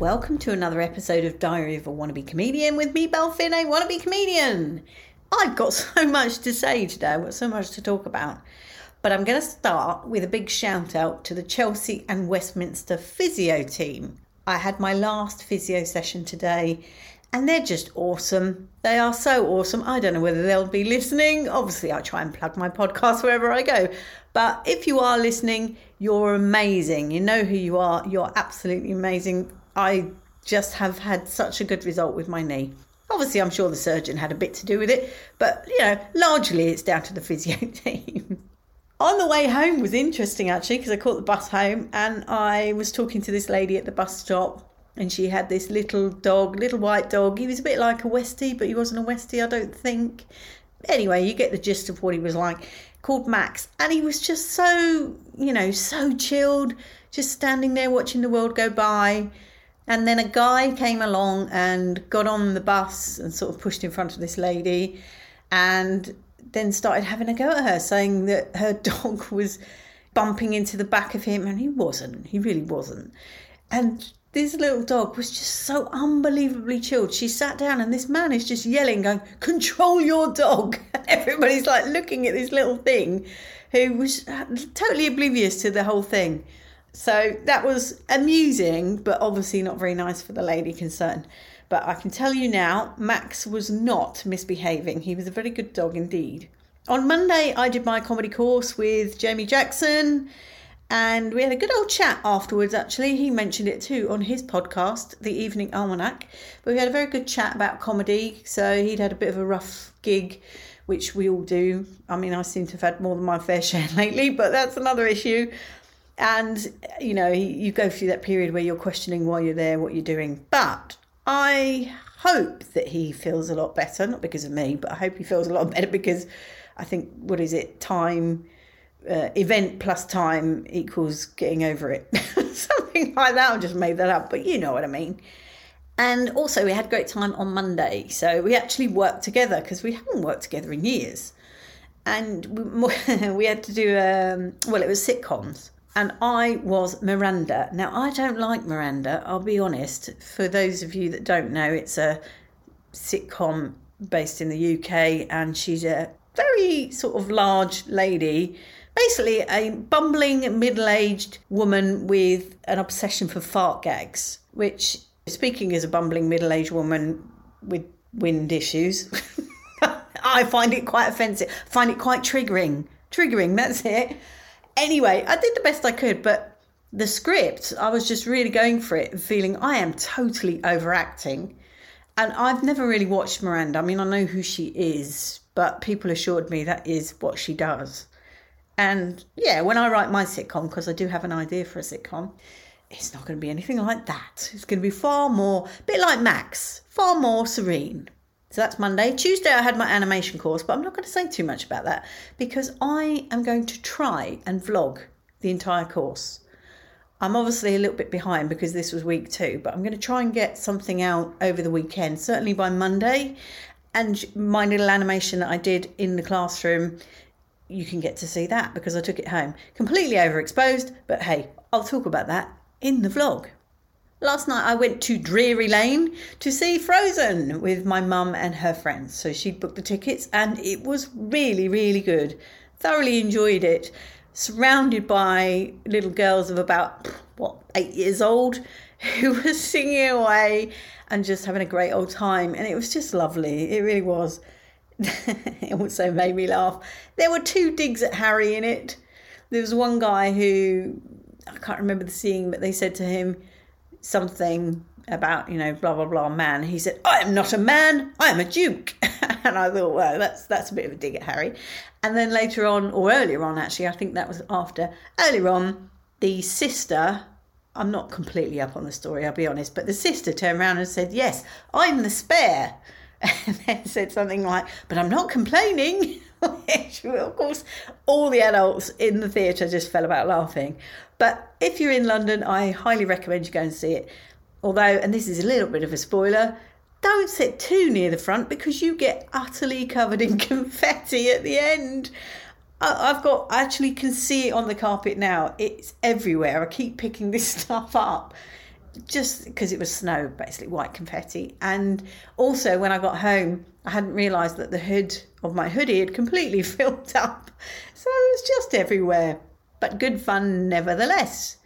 Welcome to another episode of Diary of a Wannabe Comedian with me, Belle Finney, Wannabe Comedian. I've got so much to say today, I've got so much to talk about. But I'm going to start with a big shout out to the Chelsea and Westminster physio team. I had my last physio session today and they're just awesome. They are so awesome. I don't know whether they'll be listening. Obviously, I try and plug my podcast wherever I go. But if you are listening, you're amazing. You know who you are. You're absolutely amazing. I just have had such a good result with my knee. Obviously, I'm sure the surgeon had a bit to do with it, but you know, largely it's down to the physio team. On the way home was interesting actually because I caught the bus home and I was talking to this lady at the bus stop and she had this little dog, little white dog. He was a bit like a Westie, but he wasn't a Westie, I don't think. Anyway, you get the gist of what he was like. Called Max, and he was just so, you know, so chilled, just standing there watching the world go by. And then a guy came along and got on the bus and sort of pushed in front of this lady and then started having a go at her, saying that her dog was bumping into the back of him, and he wasn't. He really wasn't. And this little dog was just so unbelievably chilled. She sat down, and this man is just yelling, going, Control your dog. Everybody's like looking at this little thing who was uh, totally oblivious to the whole thing. So that was amusing, but obviously not very nice for the lady concerned. But I can tell you now, Max was not misbehaving. He was a very good dog indeed. On Monday, I did my comedy course with Jamie Jackson, and we had a good old chat afterwards. Actually, he mentioned it too on his podcast, The Evening Almanac. But we had a very good chat about comedy. So he'd had a bit of a rough gig, which we all do. I mean, I seem to have had more than my fair share lately, but that's another issue and you know you go through that period where you're questioning why you're there what you're doing but i hope that he feels a lot better not because of me but i hope he feels a lot better because i think what is it time uh, event plus time equals getting over it something like that i just made that up but you know what i mean and also we had great time on monday so we actually worked together because we haven't worked together in years and we, we had to do um, well it was sitcoms and I was Miranda. Now, I don't like Miranda, I'll be honest. For those of you that don't know, it's a sitcom based in the UK, and she's a very sort of large lady, basically a bumbling middle aged woman with an obsession for fart gags, which, speaking as a bumbling middle aged woman with wind issues, I find it quite offensive, find it quite triggering. Triggering, that's it anyway, I did the best I could, but the script, I was just really going for it, feeling I am totally overacting. And I've never really watched Miranda. I mean, I know who she is, but people assured me that is what she does. And yeah, when I write my sitcom, because I do have an idea for a sitcom, it's not going to be anything like that. It's going to be far more, a bit like Max, far more serene. So that's Monday. Tuesday, I had my animation course, but I'm not going to say too much about that because I am going to try and vlog the entire course. I'm obviously a little bit behind because this was week two, but I'm going to try and get something out over the weekend, certainly by Monday. And my little animation that I did in the classroom, you can get to see that because I took it home. Completely overexposed, but hey, I'll talk about that in the vlog. Last night I went to Drury Lane to see Frozen with my mum and her friends. So she booked the tickets and it was really, really good. Thoroughly enjoyed it. Surrounded by little girls of about, what, eight years old who were singing away and just having a great old time. And it was just lovely. It really was. it also made me laugh. There were two digs at Harry in it. There was one guy who, I can't remember the scene, but they said to him, something about you know blah blah blah man he said i am not a man i am a duke and i thought well that's that's a bit of a dig at harry. And then later on or earlier on actually i think that was after earlier on the sister i'm not completely up on the story i'll be honest but the sister turned around and said yes i'm the spare. And then said something like but i'm not complaining. Which of course all the adults in the theatre just fell about laughing. But if you're in London, I highly recommend you go and see it. Although, and this is a little bit of a spoiler, don't sit too near the front because you get utterly covered in confetti at the end. I've got, I actually can see it on the carpet now. It's everywhere. I keep picking this stuff up. just because it was snow, basically white confetti. And also, when I got home, I hadn't realised that the hood of my hoodie had completely filled up. So it was just everywhere. But good fun nevertheless.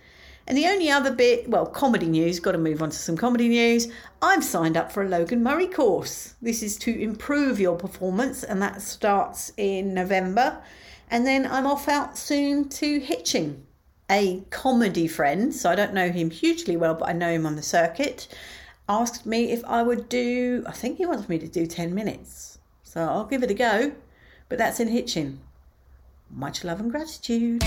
And the only other bit, well, comedy news, got to move on to some comedy news. I've signed up for a Logan Murray course. This is to improve your performance, and that starts in November. And then I'm off out soon to Hitchin. A comedy friend, so I don't know him hugely well, but I know him on the circuit, asked me if I would do, I think he wants me to do 10 minutes. So I'll give it a go. But that's in Hitchin. Much love and gratitude.